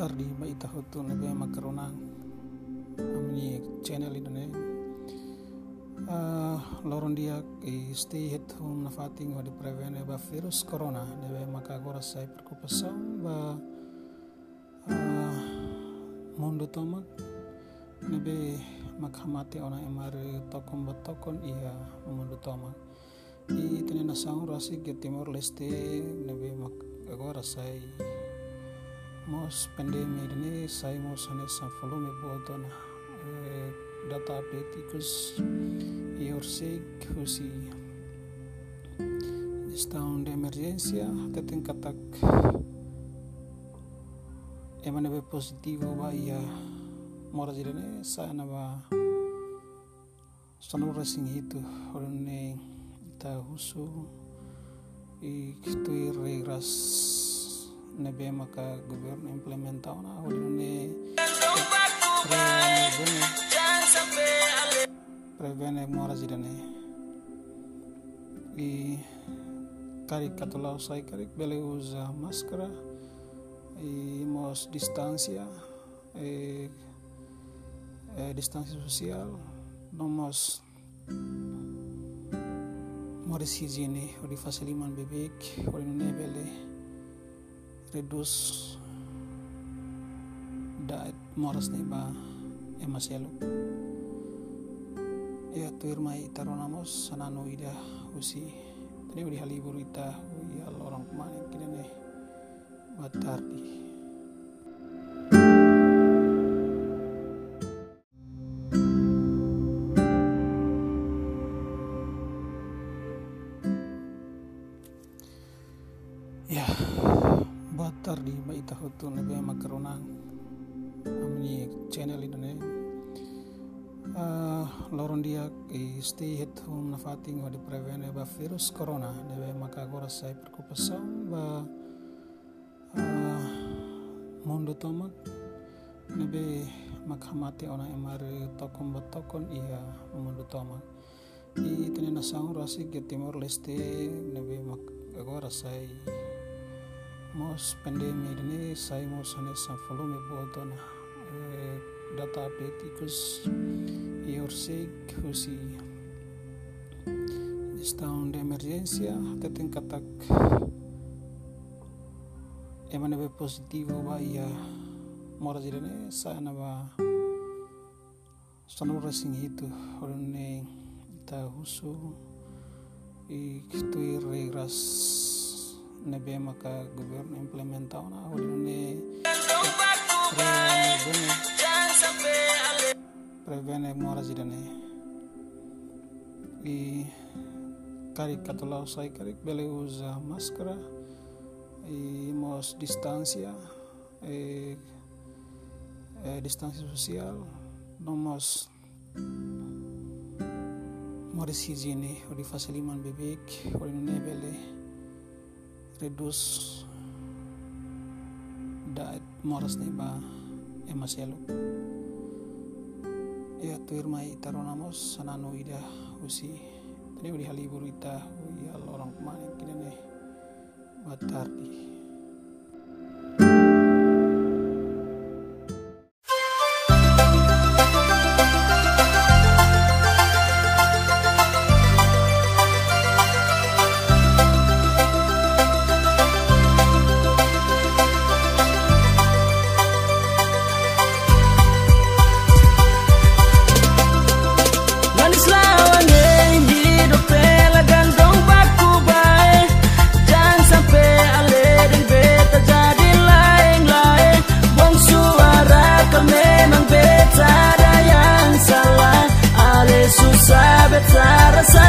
tardi ba ita hotu na be makarona amni channel ida ne loron dia i stay at home na fating wa di virus corona. Ne be maka agora sai preocupação ba mundo tomak. Ne be makhamate ona emar tokon ba tokon ia mundo tomak. I tene na sang rasi ke timor leste ne be mak agora sai mos pandemi ini saya mau sana sa boto na eh, data update ikus ior sig husi estado de emergencia teteng katak emane be positivo ba ia mora jirane sa na ba sono racing itu orne ta husu i kitui regras nebe maka governo implementau na ne prevene prevene mora jirane i karik katulau sai karik bele usa maskara i mos distancia e, e distancia sosial nomos mores higiene o di fasiliman bebek o di bele redus daet moras ne ba emaselo ya tuir mai taronamos sanano ida usi tadi udi halibur ita ya orang kemarin kini ne batardi. Ya. batar di ba ita hotu na be makarona amni channel ida ne loron dia i stay at home na di prevene ba virus corona. Ne be maka agora sai preocupação ba mundo tomak ne be makhamate ona emar tokon ba tokon ia mundo tomak i tene na sang rasi ke timor leste ne be mak agora sai mos pandemi ini saya mau sana sa volume boto na eh, data update ikus ior sig husi de emergencia teteng katak emane be positivo ba ia mora jirane sana ba sono racing itu. Orne ta husu i kitui regras nebe maka governo implementau na ne prevene mora jirane i karik katulau sai karik bele usa maskara i mos distancia e, e sosial nomos mores higiene o di fasiliman bebek o di redus daet moras ne ba emaselo ya tuir mai taronamos sanano ida usi. Tadi udi halibur ita ya orang kemarin kini ne batardi Manis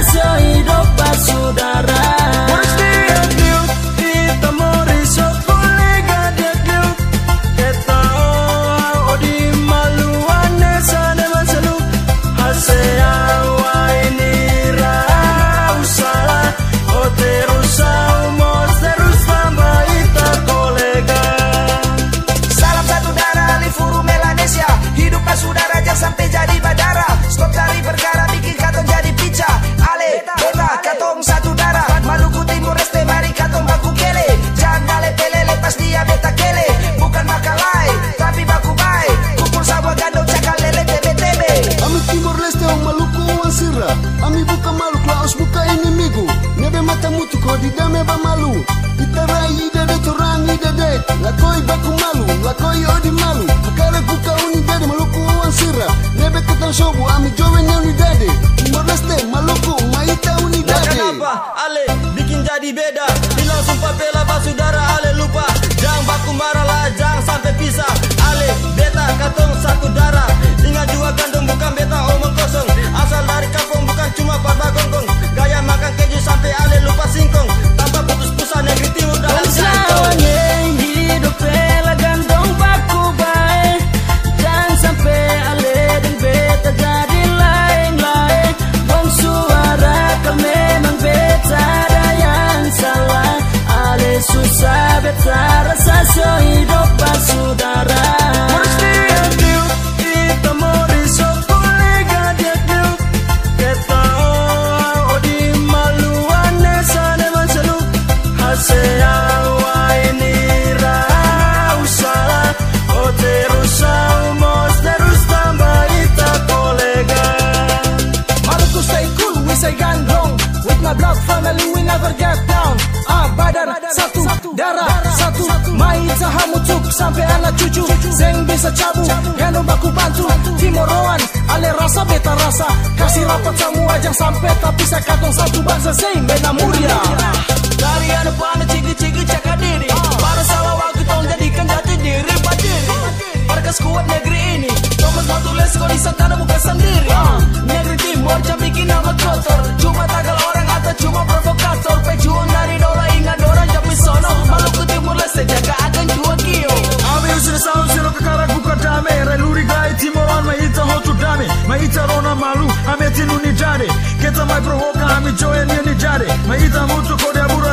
rasa so malu lakoi odi malu. Akale buka uni dade maluku wan sira nebe ketan shobu ami jowe uni dade. Timor leste maluku maita uni dade. kenapa Ale bikin jadi beda never get down Ah, badar, satu, darah, satu. Maita hamutuk, sampai anak cucu. Zeng bisa cabu, gandong baku bantu. Timoroan, ale rasa beta rasa. Kasih rapat semua ajang sampai Tapi saya katong satu bangsa. Zeng, bena mulia Dari anak panas cigi-cigi cakap warga kuat negeri ini. Thomas Batu Lesko di sana bukan sendiri. Negeri Timur jam bikin nama kotor. Cuma tagal orang atau cuma provokator. Pejuang dari dola ingat orang jam sono. Maluku Timur Leste jaga akan jual kio. Ame usir saun siro kakara kuka dame. Reluri gai timoran maita hotu dame. Maita rona malu ame tinu ni jade. Keta mai provoka ame joe ni ni jade. Maita mutu kode abura